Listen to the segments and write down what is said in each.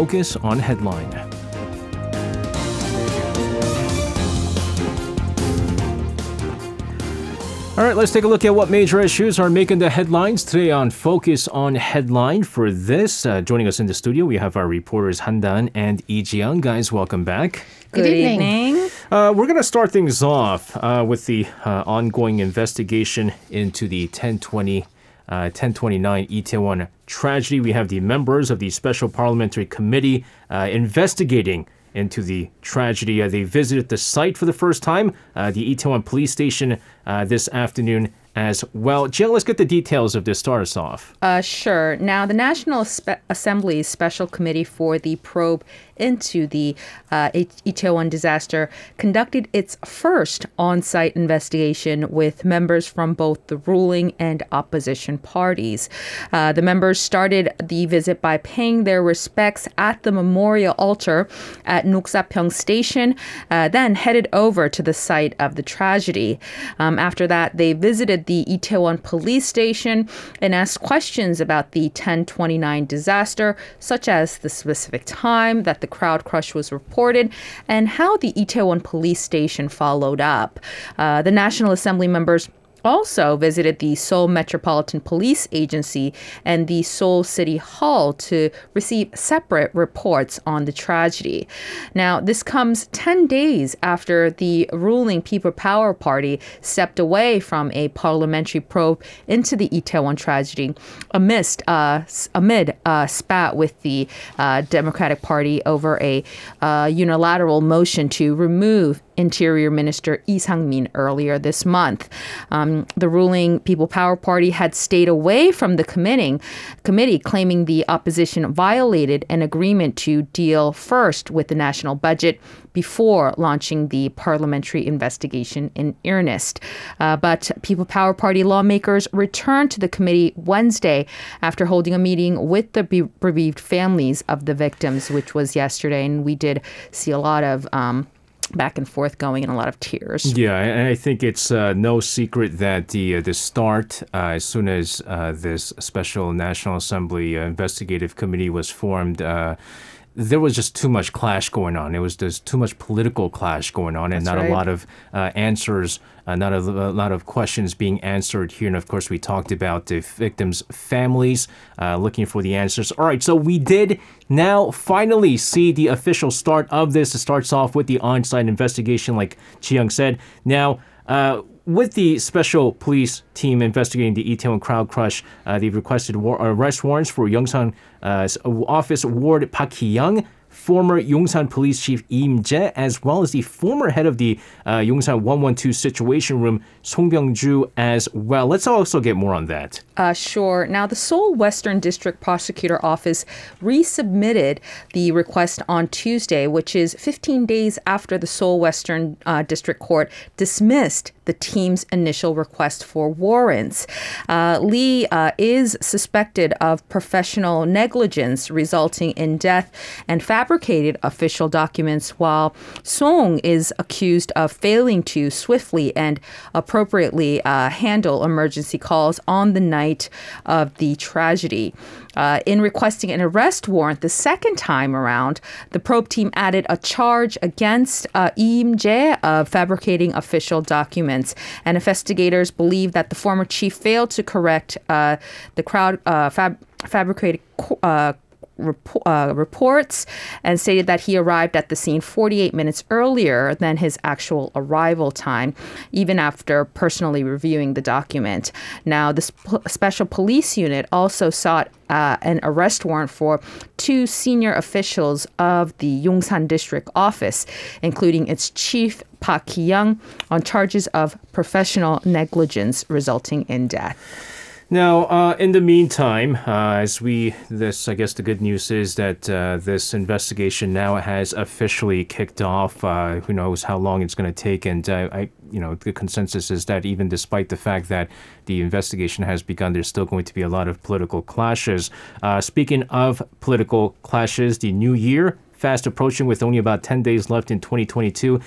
Focus on Headline. All right, let's take a look at what major issues are making the headlines today on Focus on Headline. For this, uh, joining us in the studio, we have our reporters Han-dan and Lee Ji-young. Guys, welcome back. Good, Good evening. evening. Uh, we're going to start things off uh, with the uh, ongoing investigation into the 1020. Uh, 1029 Itaewon tragedy. We have the members of the Special Parliamentary Committee uh, investigating into the tragedy. Uh, they visited the site for the first time, uh, the Itaewon police station, uh, this afternoon as well. Jill, let's get the details of this. Start us off. Uh, sure. Now, the National Spe- Assembly's Special Committee for the probe into the uh, Itaewon disaster conducted its first on-site investigation with members from both the ruling and opposition parties. Uh, the members started the visit by paying their respects at the memorial altar at Noksapyeong Station, uh, then headed over to the site of the tragedy. Um, after that, they visited the Itaewon police station and asked questions about the 1029 disaster, such as the specific time that the crowd crush was reported and how the Itaewon police station followed up. Uh, the National Assembly members also visited the Seoul Metropolitan Police Agency and the Seoul City Hall to receive separate reports on the tragedy. Now, this comes 10 days after the ruling People Power Party stepped away from a parliamentary probe into the Itaewon tragedy amidst, uh, amid a spat with the uh, Democratic Party over a uh, unilateral motion to remove Interior Minister Lee Sang-min earlier this month. Um, the ruling People Power Party had stayed away from the committee, committee, claiming the opposition violated an agreement to deal first with the national budget before launching the parliamentary investigation in earnest. Uh, but People Power Party lawmakers returned to the committee Wednesday after holding a meeting with the bereaved families of the victims, which was yesterday, and we did see a lot of. Um, back and forth going and a lot of tears. Yeah, and I think it's uh, no secret that the uh, the start, uh, as soon as uh, this special National Assembly uh, investigative committee was formed uh, there was just too much clash going on. It was just too much political clash going on, and That's not right. a lot of uh, answers, uh, not a, a lot of questions being answered here. And of course, we talked about the victims' families uh, looking for the answers. All right, so we did now finally see the official start of this. It starts off with the on-site investigation, like Chiyoung said. Now. Uh, with the special police team investigating the Itaewon crowd crush, uh, they've requested war- arrest warrants for Yongsan uh, office ward Park Hee-young, former Yongsan Police Chief Im Jae, as well as the former head of the uh, Yongsan 112 Situation Room, Song Byung-ju, as well. Let's also get more on that. Uh, sure. Now, the Seoul Western District Prosecutor Office resubmitted the request on Tuesday, which is 15 days after the Seoul Western uh, District Court dismissed the team's initial request for warrants. Uh, Lee uh, is suspected of professional negligence resulting in death and fabricated official documents, while Song is accused of failing to swiftly and appropriately uh, handle emergency calls on the night of the tragedy. Uh, in requesting an arrest warrant the second time around, the probe team added a charge against uh, Im Jae of fabricating official documents. And investigators believe that the former chief failed to correct uh, the crowd uh, fab- fabricated. Uh, reports and stated that he arrived at the scene 48 minutes earlier than his actual arrival time, even after personally reviewing the document. Now, the sp- special police unit also sought uh, an arrest warrant for two senior officials of the Yongsan District Office, including its chief Park Hee-young, on charges of professional negligence resulting in death. Now, uh, in the meantime, uh, as we this, I guess the good news is that uh, this investigation now has officially kicked off. Uh, who knows how long it's going to take? And uh, I, you know, the consensus is that even despite the fact that the investigation has begun, there's still going to be a lot of political clashes. Uh, speaking of political clashes, the new year fast approaching with only about 10 days left in 2022.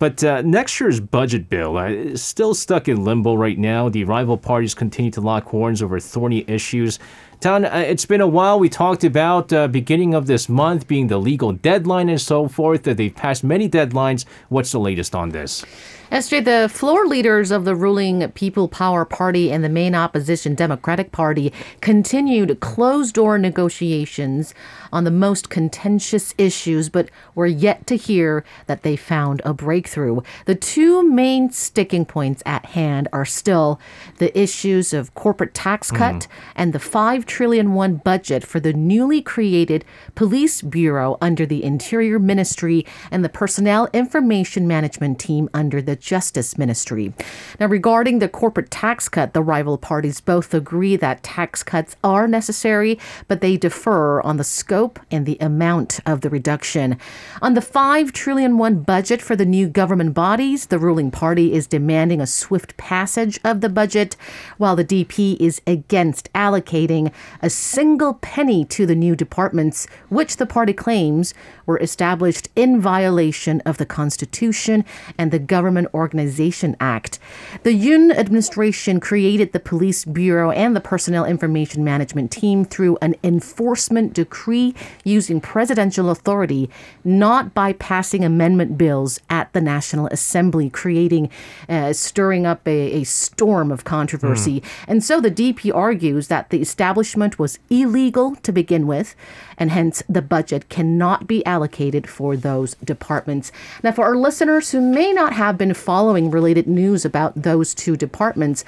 But uh, next year's budget bill uh, is still stuck in limbo right now. The rival parties continue to lock horns over thorny issues. Don, uh, it's been a while. We talked about uh, beginning of this month being the legal deadline and so forth. Uh, they've passed many deadlines. What's the latest on this? SJ, the floor leaders of the ruling People Power Party and the main opposition Democratic Party continued closed door negotiations on the most contentious issues, but we're yet to hear that they found a breakthrough. The two main sticking points at hand are still the issues of corporate tax cut mm. and the 5 trillion won budget for the newly created police bureau under the Interior Ministry and the Personnel Information Management team under the Justice Ministry. Now, regarding the corporate tax cut, the rival parties both agree that tax cuts are necessary, but they differ on the scope and the amount of the reduction. On the 5 trillion won budget for the new government bodies, the ruling party is demanding a swift passage of the budget, while the DP is against allocating a single penny to the new departments, which the party claims were established in violation of the Constitution and the Government Organization Act. The Yoon administration created the Police Bureau and the Personnel Information Management Team through an enforcement decree using presidential authority, not by passing amendment bills at the National Assembly, creating, uh, stirring up a, a, storm of controversy. Mm. And so the DP argues that the establishment was illegal to begin with, and hence the budget cannot be allocated for those departments. Now, for our listeners who may not have been following related news about those two departments,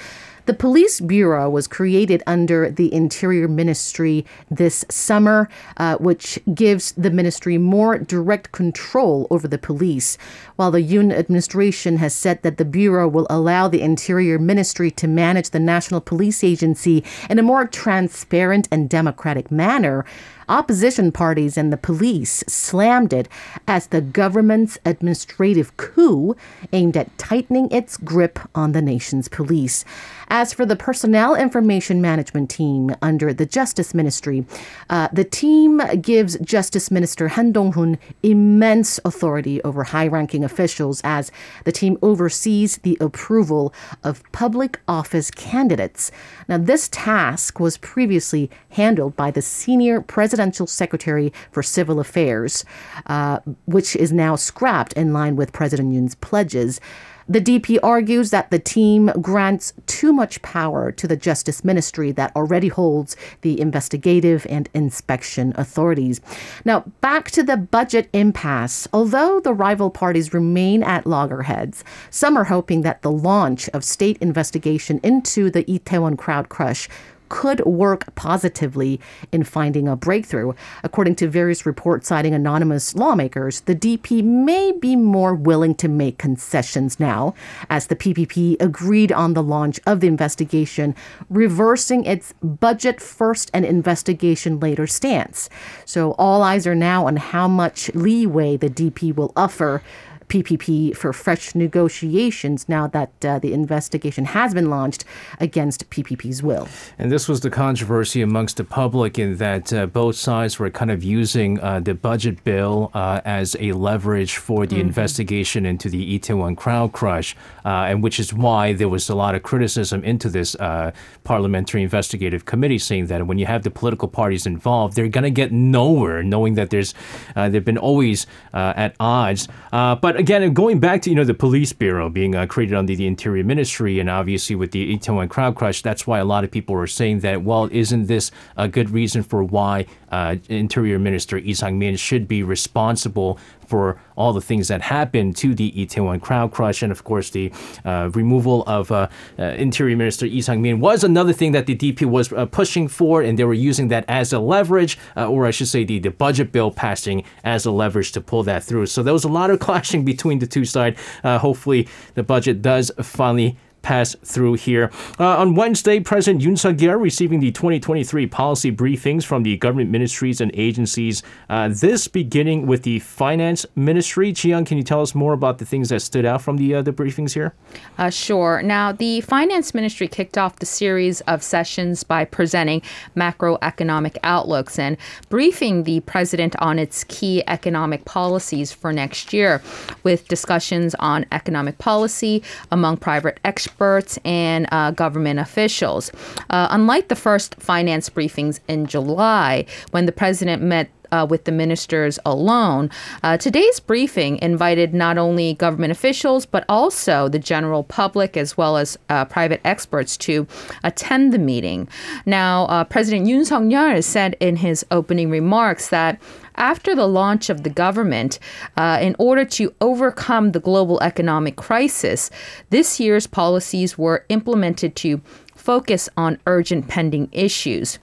the Police Bureau was created under the Interior Ministry this summer, uh, which gives the ministry more direct control over the police. While the Yoon administration has said that the Bureau will allow the Interior Ministry to manage the National Police Agency in a more transparent and democratic manner, Opposition parties and the police slammed it as the government's administrative coup aimed at tightening its grip on the nation's police. As for the personnel information management team under the Justice Ministry, uh, the team gives Justice Minister Han Dong-hoon immense authority over high-ranking officials as the team oversees the approval of public office candidates. Now, this task was previously handled by the senior presidential secretary for civil affairs, uh, which is now scrapped in line with President Yoon's pledges. The DP argues that the team grants too much power to the Justice Ministry that already holds the investigative and inspection authorities. Now, back to the budget impasse. Although the rival parties remain at loggerheads, some are hoping that the launch of state investigation into the Itaewon crowd crush could work positively in finding a breakthrough. According to various reports citing anonymous lawmakers, the DP may be more willing to make concessions now, as the PPP agreed on the launch of the investigation, reversing its budget first and investigation later stance. So all eyes are now on how much leeway the DP will offer PPP for fresh negotiations now that uh, the investigation has been launched against PPP's will. And this was the controversy amongst the public in that uh, both sides were kind of using uh, the budget bill uh, as a leverage for the mm-hmm. investigation into the Itaewon crowd crush, uh, and which is why there was a lot of criticism into this uh, parliamentary investigative committee, saying that when you have the political parties involved, they're going to get nowhere, knowing that there's they've been always at odds. but again, going back to you know the police bureau being uh, created under the Interior Ministry, and obviously with the Itaewon crowd crush, that's why a lot of people are saying that. Well, isn't this a good reason for why uh, Interior Minister Lee Sang-min should be responsible for all the things that happened to the Itaewon crowd crush, and of course the uh, removal of uh, uh, Interior Minister Lee Sang-min was another thing that the DP was uh, pushing for, and they were using that as a leverage, uh, or I should say the, the budget bill passing as a leverage to pull that through. So there was a lot of clashing between the two sides. Hopefully the budget does finally pass through here. Uh, on Wednesday, President Yoon Suk-yeol receiving the 2023 policy briefings from the government ministries and agencies. Uh, this beginning with the finance ministry. Jiyoung, can you tell us more about the things that stood out from the uh, the briefings here? Uh, sure. Now, the finance ministry kicked off the series of sessions by presenting macroeconomic outlooks and briefing the president on its key economic policies for next year, with discussions on economic policy among private experts experts and uh, government officials. Uh, unlike the first finance briefings in July, when the president met uh, with the ministers alone. Uh, today's briefing invited not only government officials, but also the general public as well as uh, private experts to attend the meeting. Now, uh, President Yoon Suk Yeol said in his opening remarks that after the launch of the government, uh, in order to overcome the global economic crisis, this year's policies were implemented to focus on urgent pending issues.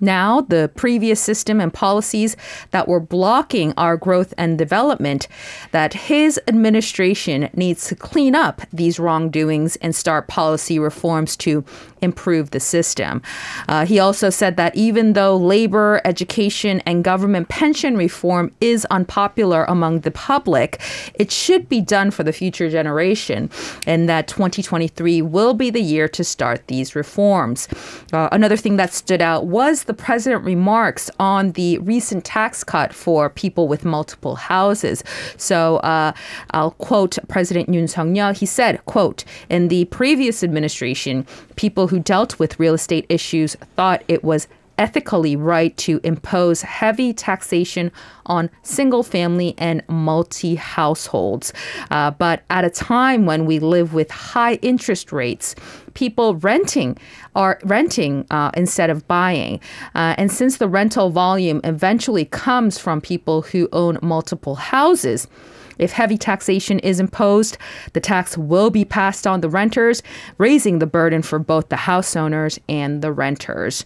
Now, the previous system and policies that were blocking our growth and development, that his administration needs to clean up these wrongdoings and start policy reforms to improve the system. Uh, he also said that even though labor, education, and government pension reform is unpopular among the public, it should be done for the future generation, and that 2023 will be the year to start these reforms. Uh, another thing that stood out was the president remarks on the recent tax cut for people with multiple houses. So uh, I'll quote President Yoon Suk Yeol. He said, "quote In the previous administration, people who dealt with real estate issues thought it was." Ethically right to impose heavy taxation on single family and multi households. Uh, but at a time when we live with high interest rates, people renting are renting uh, instead of buying. Uh, and since the rental volume eventually comes from people who own multiple houses, if heavy taxation is imposed, the tax will be passed on the renters, raising the burden for both the house owners and the renters.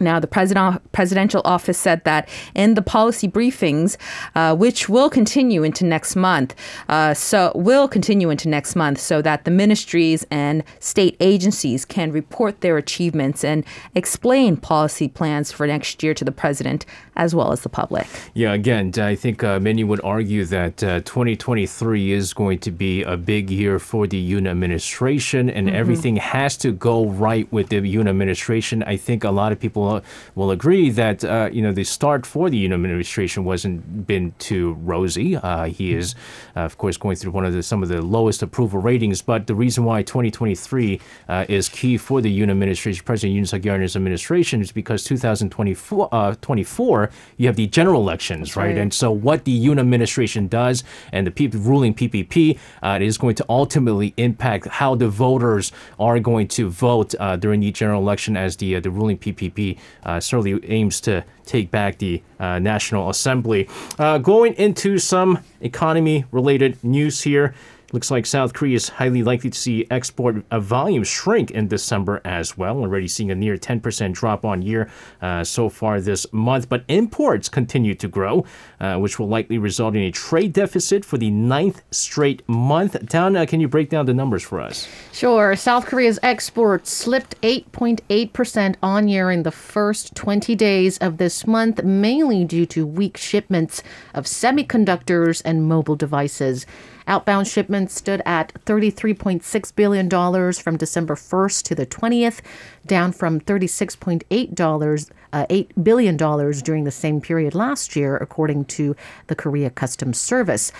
Now, the president, presidential office said that in the policy briefings, uh, which will continue into next month, uh, so will continue into next month, so that the ministries and state agencies can report their achievements and explain policy plans for next year to the president as well as the public. Yeah, again, I think uh, many would argue that uh, 2023 is going to be a big year for the Yoon administration, and mm-hmm. everything has to go right with the Yoon administration. I think a lot of people will agree that uh, you know the start for the Yoon administration wasn't been too rosy. Uh, he is, uh, of course, going through one of the some of the lowest approval ratings. But the reason why 2023 uh, is key for the Yoon administration, President Yoon Suk administration, is because 2024 uh, 24 you have the general elections, right? right? And so what the Yoon administration does and the people ruling PPP uh, is going to ultimately impact how the voters are going to vote during the general election as the the ruling PPP uh, certainly aims to take back the uh, National Assembly. Uh, going into some economy related news here. Looks like South Korea is highly likely to see export uh, volume shrink in December as well. Already seeing a near 10% drop on year uh, so far this month. But imports continue to grow, uh, which will likely result in a trade deficit for the ninth straight month. Down, uh, can you break down the numbers for us? Sure. South Korea's exports slipped 8.8% on year in the first 20 days of this month, mainly due to weak shipments of semiconductors and mobile devices. Outbound shipments stood at $33.6 billion from December 1st to the 20th, down from $36.8 uh, $8 billion during the same period last year, according to the Korea Customs Service.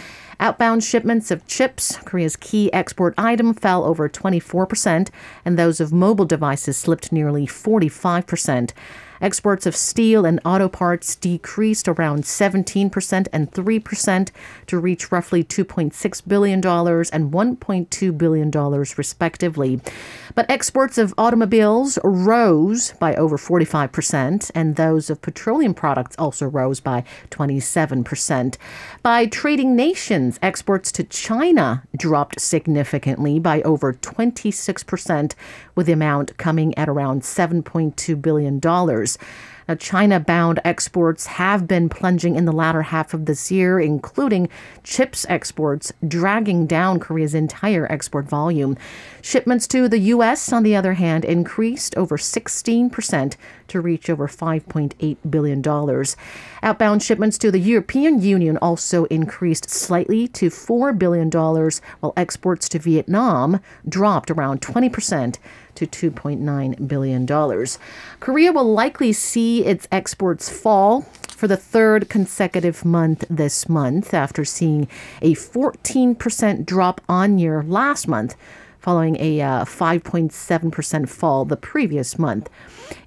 Outbound shipments of chips, Korea's key export item, fell over 24%, and those of mobile devices slipped nearly 45%. Exports of steel and auto parts decreased around 17% and 3% to reach roughly $2.6 billion and $1.2 billion, respectively. But exports of automobiles rose by over 45%, and those of petroleum products also rose by 27%. By trading nations, exports to China dropped significantly by over 26%, with the amount coming at around $7.2 billion. Uh, now, China bound exports have been plunging in the latter half of this year, including chips exports, dragging down Korea's entire export volume. Shipments to the U.S., on the other hand, increased over 16% to reach over $5.8 billion. Outbound shipments to the European Union also increased slightly to $4 billion, while exports to Vietnam dropped around 20% to $2.9 billion. Korea will likely see its exports fall for the third consecutive month this month after seeing a 14% drop on year last month following a uh, 5.7% fall the previous month.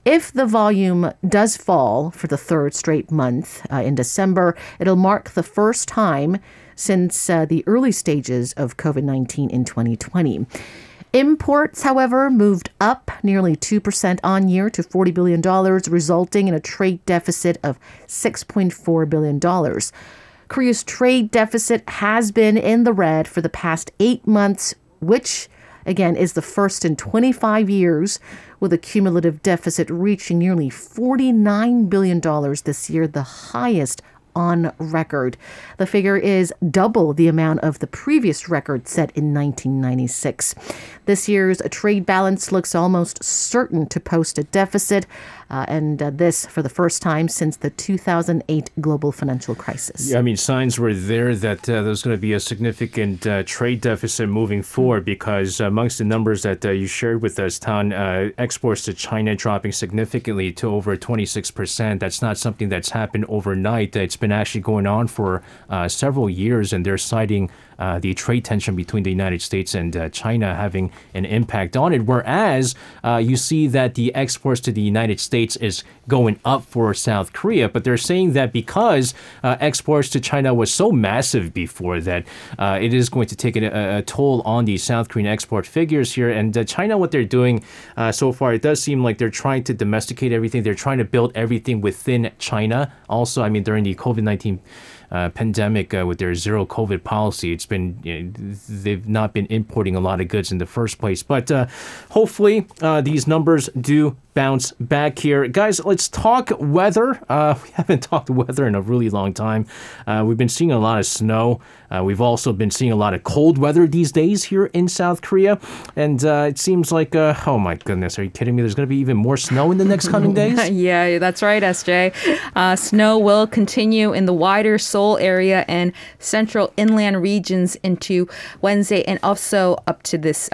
If the volume does fall for the third straight month uh, in December, it'll mark the first time since uh, the early stages of COVID 19 in 2020. Imports, however, moved up nearly 2% on year to $40 billion, resulting in a trade deficit of $6.4 billion. Korea's trade deficit has been in the red for the past eight months, which again is the first in 25 years, with a cumulative deficit reaching nearly $49 billion this year, the highest on record. The figure is double the amount of the previous record set in 1996. This year's trade balance looks almost certain to post a deficit, uh, and uh, this for the first time since the 2008 global financial crisis. Yeah, I mean, signs were there that uh, there's going to be a significant uh, trade deficit moving forward because amongst the numbers that uh, you shared with us, Tan, uh, exports to China dropping significantly to over 26%. That's not something that's happened overnight. It's been actually going on for uh, several years, and they're citing uh, the trade tension between the United States and uh, China having an impact on it. Whereas uh, you see that the exports to the United States is going up for South Korea, but they're saying that because uh, exports to China was so massive before that it is going to take a, a, toll on the South Korean export figures here. And China, what they're doing so far, it does seem like they're trying to domesticate everything. They're trying to build everything within China. Also, I mean, during the COVID 19 uh, pandemic uh, with their zero COVID policy. It's been you know, they've not been importing a lot of goods in the first place, but uh, hopefully uh, these numbers do bounce back here. Guys, let's talk weather. Uh, we haven't talked weather in a really long time. Uh, we've been seeing a lot of snow. Uh, we've also been seeing a lot of cold weather these days here in South Korea. And uh, it seems like, uh, oh my goodness, are you kidding me? There's going to be even more snow in the next coming days? yeah, that's right, SJ. Uh, snow will continue in the wider Seoul area and central inland regions into Wednesday and also up to this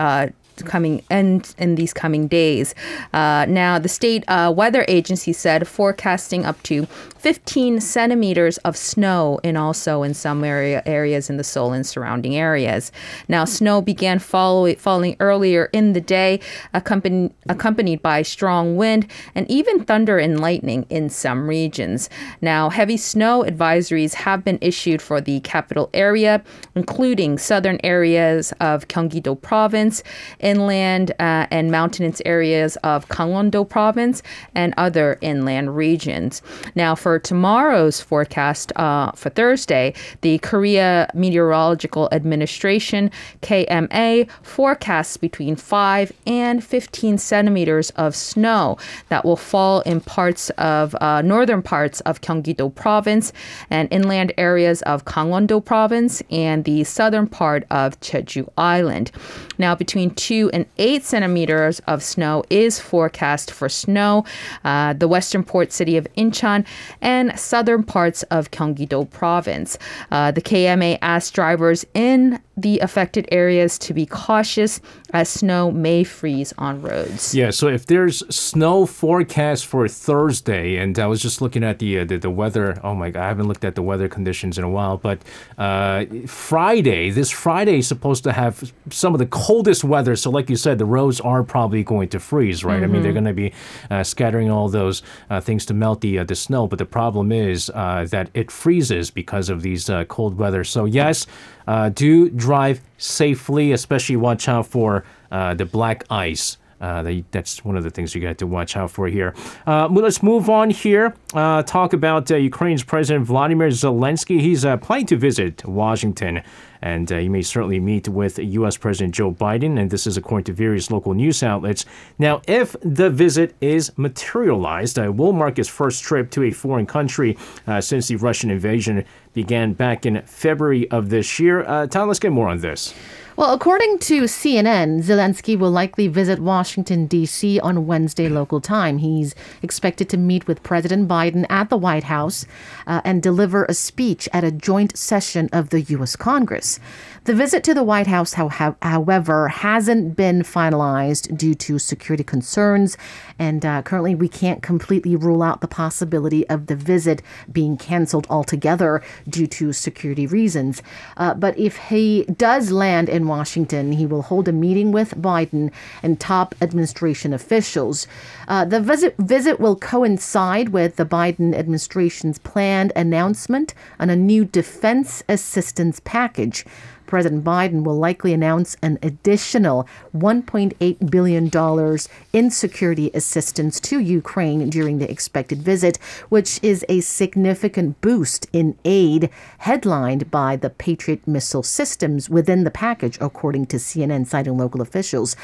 coming end in these coming days. Uh, now, the state uh, weather agency said forecasting up to 15 centimeters of snow and also in some area areas in the Seoul and surrounding areas. Now, snow began follow, falling earlier in the day, accompanied, accompanied by strong wind and even thunder and lightning in some regions. Now, heavy snow advisories have been issued for the capital area, including southern areas of Gyeonggi-do province inland uh, and mountainous areas of Gangwon-do province and other inland regions. Now, for tomorrow's forecast uh, for Thursday, the Korea Meteorological Administration KMA forecasts between 5 and 15 centimeters of snow that will fall in parts of uh, northern parts of Gyeonggi-do province and inland areas of Gangwon-do province and the southern part of Jeju Island. Now, between 2 two and eight centimeters of snow is forecast for snow. Uh, the western port city of Incheon and southern parts of Gyeonggi-do province. Uh, the KMA asked drivers in the affected areas to be cautious as snow may freeze on roads. Yeah, so if there's snow forecast for Thursday, and I was just looking at the uh, the, the, weather. Oh my God, I haven't looked at the weather conditions in a while. But uh, Friday, this Friday is supposed to have some of the coldest weather. So, like you said, the roads are probably going to freeze, right? Mm-hmm. I mean, they're mm-hmm. going to be uh, scattering all those uh, things to melt the uh, the snow. But the problem is uh, that it freezes because of these cold weather. So yes. Uh, do drive safely, especially watch out for uh, the black ice. Uh, that's one of the things you got to watch out for here. Uh, let's move on here. Uh, talk about uh, Ukraine's President Vladimir Zelensky. He's uh, planning to visit Washington, and uh, he may certainly meet with U.S. President Joe Biden. And this is according to various local news outlets. Now, if the visit is materialized, it will mark his first trip to a foreign country since the Russian invasion began back in February of this year. Tom, let's get more on this. Well, according to CNN, Zelensky will likely visit Washington, D.C. on Wednesday local time. He's expected to meet with President Biden at the White House uh, and deliver a speech at a joint session of the U.S. Congress. The visit to the White House, however, hasn't been finalized due to security concerns, and uh, currently we can't completely rule out the possibility of the visit being canceled altogether due to security reasons. Uh, but if he does land in Washington, he will hold a meeting with Biden and top administration officials. Uh, the visit visit will coincide with the Biden administration's planned announcement on a new defense assistance package. President Biden will likely announce an additional $1.8 billion in security assistance to Ukraine during the expected visit, which is a significant boost in aid, headlined by the Patriot missile systems within the package, according to CNN, citing local officials.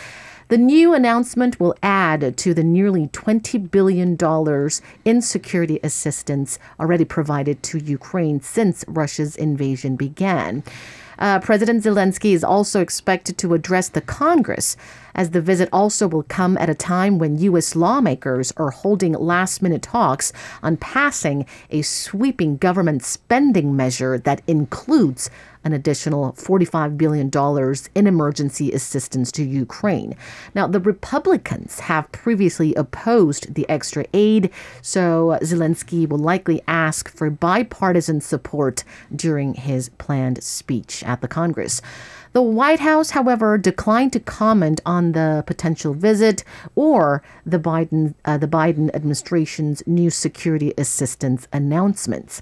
The new announcement will add to the nearly $20 billion in security assistance already provided to Ukraine since Russia's invasion began. Uh, President Zelensky is also expected to address the Congress, as the visit also will come at a time when U.S. lawmakers are holding last minute talks on passing a sweeping government spending measure that includes an additional $45 billion in emergency assistance to Ukraine. Now, the Republicans have previously opposed the extra aid, so Zelensky will likely ask for bipartisan support during his planned speech at the Congress. The White House, however, declined to comment on the potential visit or the Biden uh, the Biden administration's new security assistance announcements.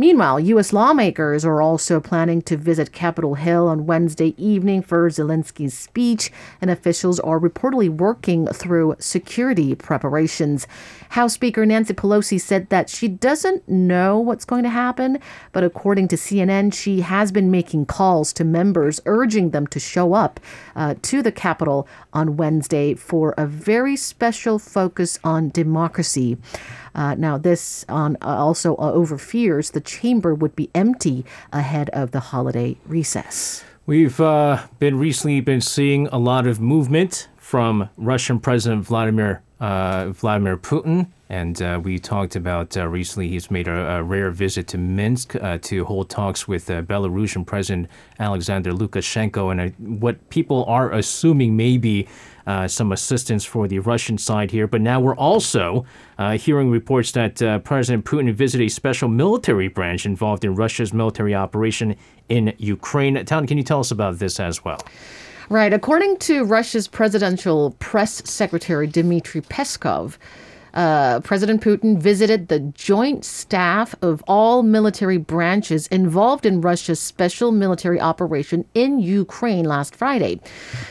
Meanwhile, U.S. lawmakers are also planning to visit Capitol Hill on Wednesday evening for Zelensky's speech, and officials are reportedly working through security preparations. House Speaker Nancy Pelosi said that she doesn't know what's going to happen, but according to CNN, she has been making calls to members urging them to show up uh, to the Capitol on Wednesday for a very special focus on democracy. Uh, now, this on uh, also uh, over fears the chamber would be empty ahead of the holiday recess. We've uh, been recently been seeing a lot of movement from Russian President Vladimir uh, Vladimir Putin. And uh, we talked about uh, recently he's made a, a, rare visit to Minsk uh, to hold talks with uh, Belarusian President Alexander Lukashenko. And what people are assuming may be uh, some assistance for the Russian side here. But now we're also uh, hearing reports that uh, President Putin visited a special military branch involved in Russia's military operation in Ukraine. Town, can you tell us about this as well? Right. According to Russia's presidential press secretary, Dmitry Peskov, uh, President Putin visited the joint staff of all military branches involved in Russia's special military operation in Ukraine last Friday.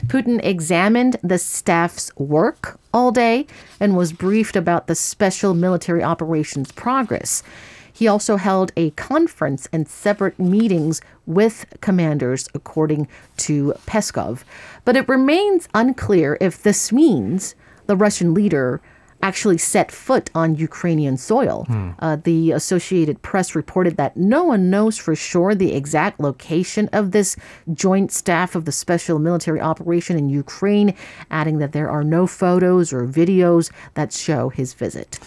Putin examined the staff's work all day and was briefed about the special military operation's progress. He also held a conference and separate meetings with commanders, according to Peskov. But it remains unclear if this means the Russian leader actually set foot on Ukrainian soil. Hmm. Uh, the Associated Press reported that no one knows for sure the exact location of this joint staff of the special military operation in Ukraine, adding that there are no photos or videos that show his visit.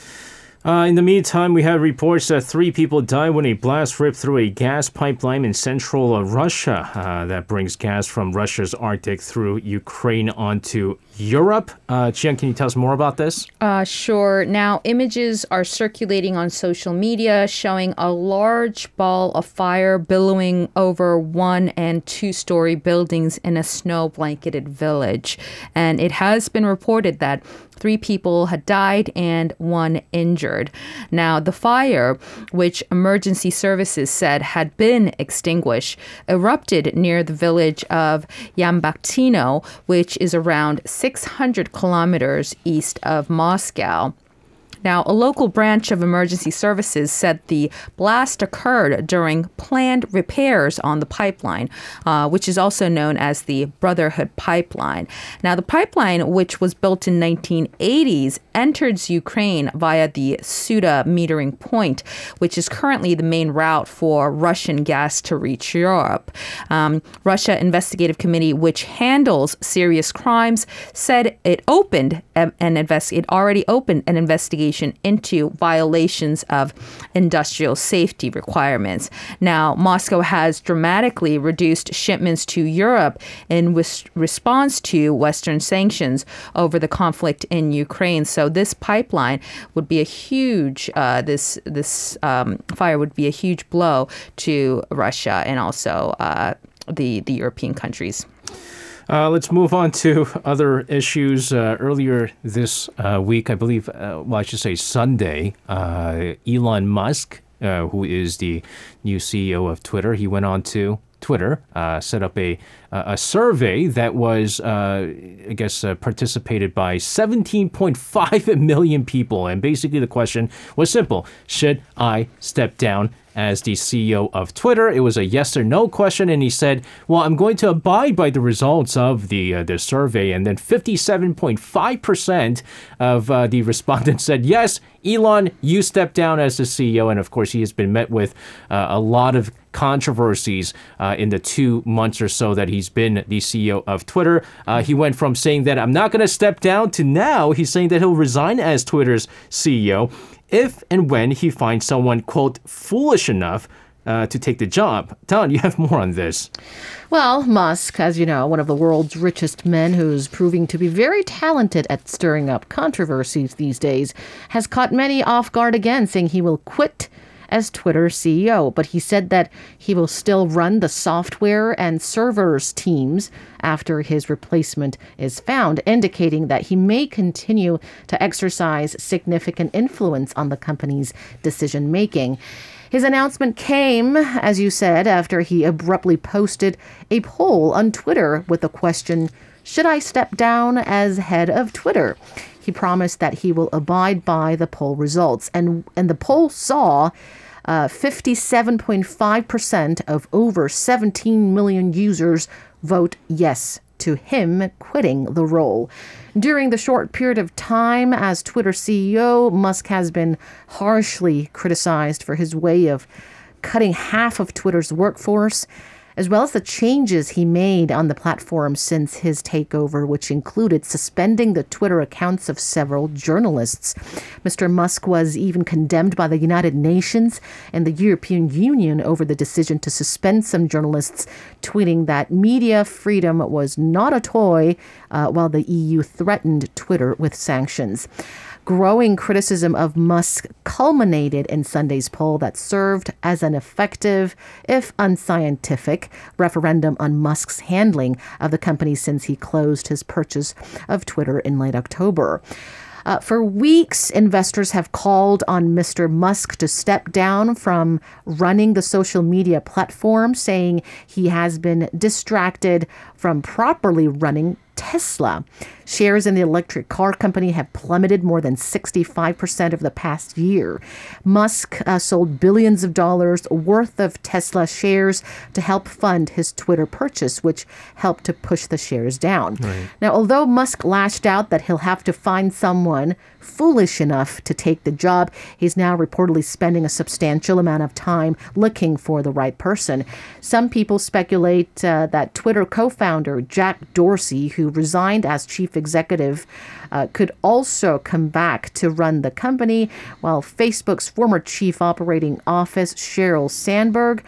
Uh, in the meantime, we have reports that three people died when a blast ripped through a gas pipeline in central uh, Russia uh, that brings gas from Russia's Arctic through Ukraine onto Europe. Uh, can you tell us more about this? Uh, sure. Now, images are circulating on social media showing a large ball of fire billowing over one and two story buildings in a snow blanketed village. And it has been reported that Three people had died and one injured. Now, the fire, which emergency services said had been extinguished, erupted near the village of Yambakhtino, which is around 600 kilometers east of Moscow. Now, a local branch of emergency services said the blast occurred during planned repairs on the pipeline, uh, which is also known as the Brotherhood Pipeline. Now, the pipeline, which was built in 1980s, enters Ukraine via the Sudzha metering point, which is currently the main route for Russian gas to reach Europe. Um, Russia Investigative Committee, which handles serious crimes, said it opened an investigate. It already opened an investigation investigation into violations of industrial safety requirements. Now, Moscow has dramatically reduced shipments to Europe in response to Western sanctions over the conflict in Ukraine. So this pipeline would be a huge uh, this this um, fire would be a huge blow to Russia and also uh, the the European countries. Uh, let's move on to other issues. Uh, earlier this uh, week, I believe, uh, well, I should say Sunday, uh, Elon Musk, uh, who is the new CEO of Twitter, he went on to Twitter, set up a a survey that was, I guess, participated by 17.5 million people, and basically the question was simple: Should I step down as the CEO of Twitter. It was a yes or no question, and he said, "Well, I'm going to abide by the results of the uh, the survey." And then 57.5 percent of uh, the respondents said, "Yes, Elon, you step down as the CEO." And of course, he has been met with uh, a lot of controversies uh, in the two months or so that he's been the CEO of Twitter. Uh, he went from saying that I'm not going to step down to now he's saying that he'll resign as Twitter's CEO if and when he finds someone, quote, foolish enough uh, to take the job. Don, you have more on this. Well, Musk, as you know, one of the world's richest men who's proving to be very talented at stirring up controversies these days, has caught many off guard again, saying he will quit as Twitter CEO, but he said that he will still run the software and servers teams after his replacement is found, indicating that he may continue to exercise significant influence on the company's decision making. His announcement came, as you said, after he abruptly posted a poll on Twitter with the question Should I step down as head of Twitter? He promised that he will abide by the poll results. And, and the poll saw uh, 57.5% of over 17 million users vote yes to him quitting the role. During the short period of time as Twitter CEO, Musk has been harshly criticized for his way of cutting half of Twitter's workforce as well as the changes he made on the platform since his takeover, which included suspending the Twitter accounts of several journalists. Mr. Musk was even condemned by the United Nations and the European Union over the decision to suspend some journalists, tweeting that media freedom was not a toy, uh, while the EU threatened Twitter with sanctions. Growing criticism of Musk culminated in Sunday's poll that served as an effective, if unscientific, referendum on Musk's handling of the company since he closed his purchase of Twitter in late October. Uh, for weeks, investors have called on Mr. Musk to step down from running the social media platform, saying he has been distracted from properly running Tesla. Shares in the electric car company have plummeted more than 65% over the past year. Musk uh, sold billions of dollars worth of Tesla shares to help fund his Twitter purchase, which helped to push the shares down. Right. Now, although Musk lashed out that he'll have to find someone foolish enough to take the job, he's now reportedly spending a substantial amount of time looking for the right person. Some people speculate uh, that Twitter co founder Jack Dorsey, who resigned as chief executive, uh, could also come back to run the company, while Facebook's former chief operating office, Sheryl Sandberg,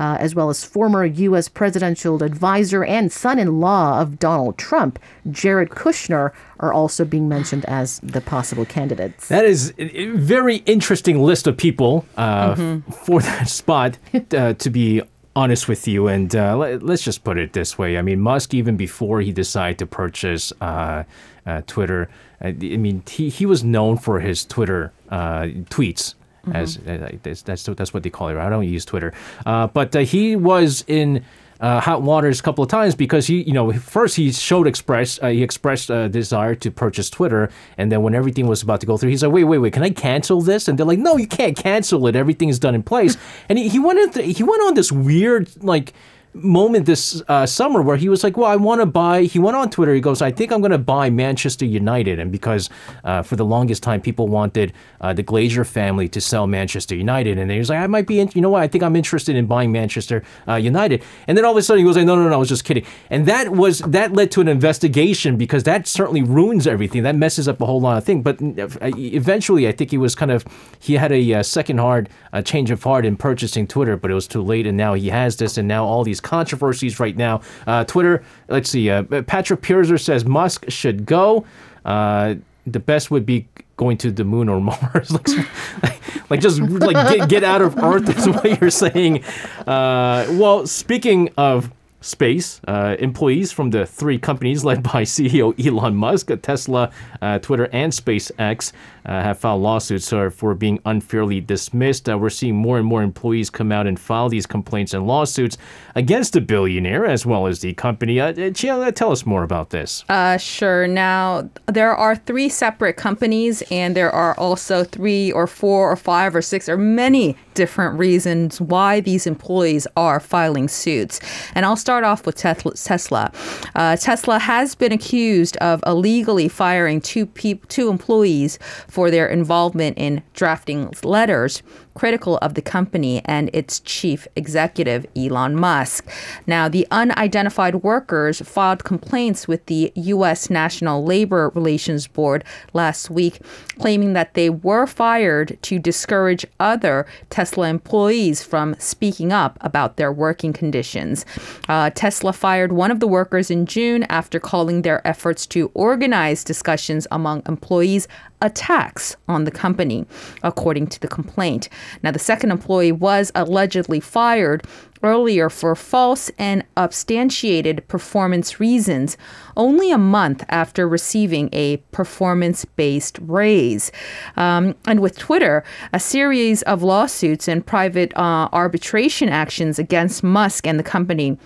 uh, as well as former U.S. presidential advisor and son in law of Donald Trump, Jared Kushner, are also being mentioned as the possible candidates. That is a very interesting list of people uh, mm-hmm. for that spot, uh, to be honest with you, and uh, let, us just put it this way. I mean, Musk, even before he decided to purchase uh, uh, Twitter, uh, I mean, he, he was known for his Twitter uh, tweets. Mm-hmm. As uh, that's, that's that's what they call it. I don't use Twitter, but he was in uh, hot waters a couple of times because he, you know, first he showed express, uh, he expressed a desire to purchase Twitter, and then when everything was about to go through, he's like, wait, wait, wait, can I cancel this? And they're like, no, you can't cancel it. Everything is done in place. and he, he went into, he went on this weird like moment this uh, summer where he was like, "Well, I want to buy." He went on Twitter. He goes, "I think I'm going to buy Manchester United," and because uh, for the longest time people wanted uh, the Glazer family to sell Manchester United, and he was like, "I might be, in, you know what? I think I'm interested in buying Manchester uh, United." And then all of a sudden he goes "No, no, no, I was just kidding," and that was that led to an investigation because that certainly ruins everything. That messes up a whole lot of things. But uh, eventually, I think he was kind of he had a uh, second heart, a change of heart in purchasing Twitter, but it was too late, and now he has this, and now all these controversies right now. Uh, Twitter, let's see. Uh, Patrick Pierzer says Musk should go. Uh, the best would be going to the moon or Mars. like, like just like get, get out of Earth is what you're saying. Uh, well, speaking of space. Uh, employees from the three companies led by CEO Elon Musk, Tesla, uh, Twitter, and SpaceX uh, have filed lawsuits uh, for being unfairly dismissed. Uh, we're seeing more and more employees come out and file these complaints and lawsuits against the billionaire as well as the company. Uh, Chia, tell us more about this. sure. Now, there are three separate companies, and there are also three or four or five or six or many different reasons why these employees are filing suits. And I'll start off with Tesla. Uh, Tesla has been accused of illegally firing two, pe- two employees for their involvement in drafting letters critical of the company and its chief executive, Elon Musk. Now, the unidentified workers filed complaints with the U.S. National Labor Relations Board last week, claiming that they were fired to discourage other Tesla employees from speaking up about their working conditions. Uh, Tesla fired one of the workers in June after calling their efforts to organize discussions among employees attacks on the company, according to the complaint. Now, the second employee was allegedly fired earlier for false and substantiated performance reasons only a month after receiving a performance based raise. Um, and with Twitter, a series of lawsuits and private uh, arbitration actions against Musk and the company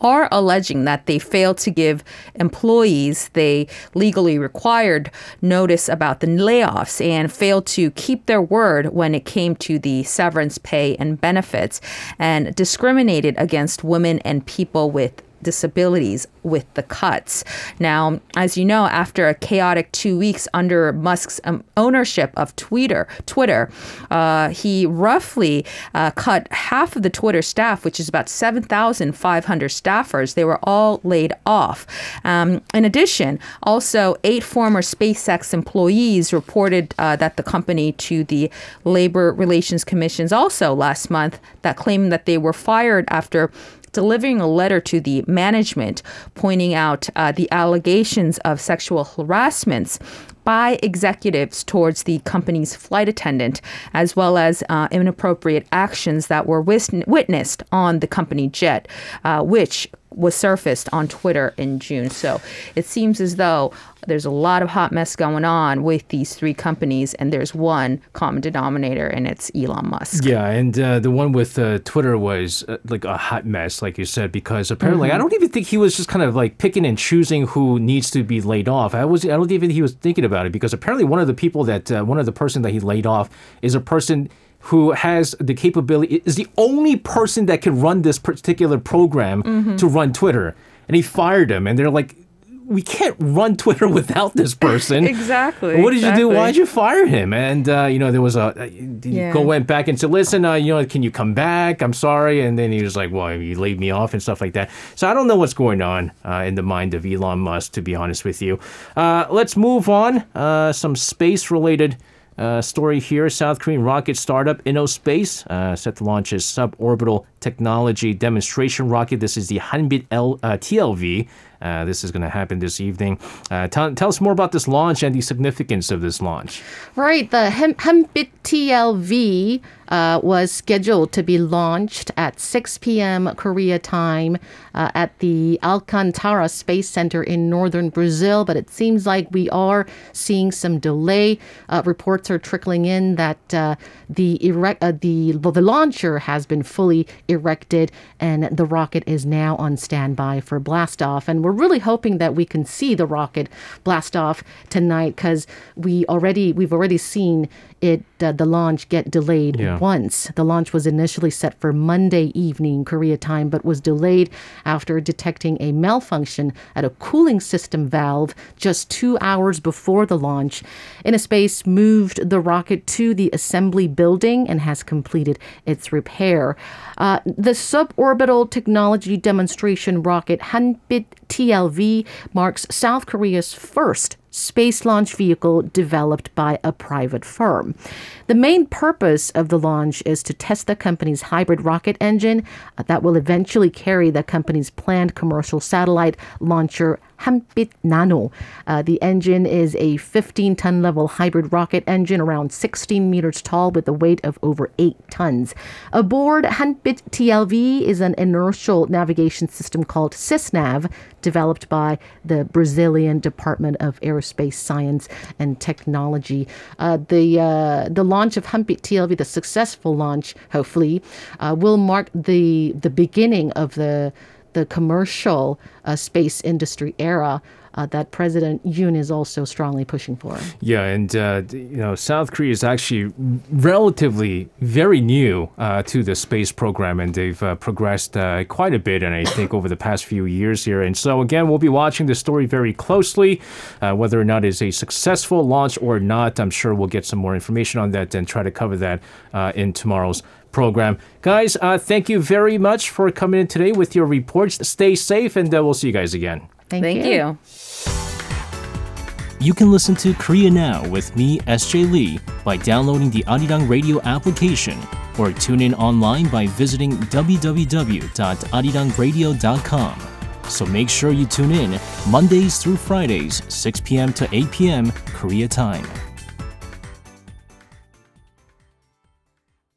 are alleging that they failed to give employees they legally required notice about the layoffs and failed to keep their word when it came to the severance pay and benefits and discriminated against women and people with disabilities with the cuts. Now, as you know, after a chaotic two weeks under Musk's um, ownership of Twitter, Twitter, uh, he roughly uh, cut half of the Twitter staff, which is about 7,500 staffers. They were all laid off. Um, in addition, also eight former SpaceX employees reported uh, that the company to the Labor Relations Commissions also last month that claimed that they were fired after delivering a letter to the management pointing out uh, the allegations of sexual harassments by executives towards the company's flight attendant, as well as uh, inappropriate actions that were witnessed on the company jet, uh, which was surfaced on Twitter in June. So it seems as though there's a lot of hot mess going on with these three companies, and there's one common denominator, and it's Elon Musk. Yeah, and uh, the one with uh, Twitter was uh, like a hot mess, like you said, because apparently mm-hmm. I don't even think he was just kind of like picking and choosing who needs to be laid off. I was I don't even think he was thinking about it because apparently one of the people that uh, one of the person that he laid off is a person who has the capability is the only person that can run this particular program mm-hmm. to run Twitter. And he fired him, and they're like, we can't run Twitter without this person. exactly. What did exactly. you do? Why did you fire him? And uh, you know, there was a yeah. go went back and said, "Listen, uh, you know, can you come back? I'm sorry." And then he was like, "Well, you laid me off and stuff like that." So I don't know what's going on uh, in the mind of Elon Musk, to be honest with you. Uh, let's move on. Uh, some space related uh, story here South Korean rocket startup InnoSpace uh, set to launch a suborbital technology demonstration rocket. This is the Hanbit L, uh, TLV. Uh, this is going to happen this evening. Uh, tell, tell, us more about this launch and the significance of this launch. Right. The Hanbit TLV uh, was scheduled to be launched at 6 p.m. Korea time uh, at the Alcantara Space Center in northern Brazil, but it seems like we are seeing some delay. Uh, reports are trickling in that uh, the, erect, the the launcher has been fully erected, and the rocket is now on standby for blastoff. And we're really hoping that we can see the rocket blast off tonight because we already we've already seen it uh, the launch get delayed Yeah. Once. The launch was initially set for Monday evening Korea time, but was delayed after detecting a malfunction at a cooling system valve just two hours before the launch. InnoSpace, moved the rocket to the assembly building and has completed its repair. Uh, the suborbital technology demonstration rocket Hanbit TLV marks South Korea's first space launch vehicle developed by a private firm. The main purpose of the launch is to test the company's hybrid rocket engine uh, that will eventually carry the company's planned commercial satellite launcher Hanbit Nano. Uh, the engine is a 15 ton level hybrid rocket engine around 16 meters tall with a weight of over 8 tons. Aboard Hanbit TLV is an inertial navigation system called SISNAV, developed by the Brazilian Department of Aerospace Science and Technology. Uh, the uh, the launch of Hanbit TLV, the successful launch, hopefully, uh, will mark the the beginning of the the commercial uh, space industry era uh, that President Yoon is also strongly pushing for. Yeah, and uh, you know, South Korea is actually relatively very new uh, to the space program, and they've uh, progressed uh, quite a bit, and I think over the past few years here. And so again, we'll be watching the story very closely, uh, whether or not it's a successful launch or not. I'm sure we'll get some more information on that and try to cover that in tomorrow's program. Guys, uh, thank you very much for coming in today with your reports. Stay safe, and uh, we'll see you guys again. Thank, Thank you. You can listen to Korea Now with me, SJ Lee, by downloading the Arirang Radio application or tune in online by visiting www.arirangradio.com. So make sure you tune in Mondays through Fridays, 6 p.m. to 8 p.m. Korea time.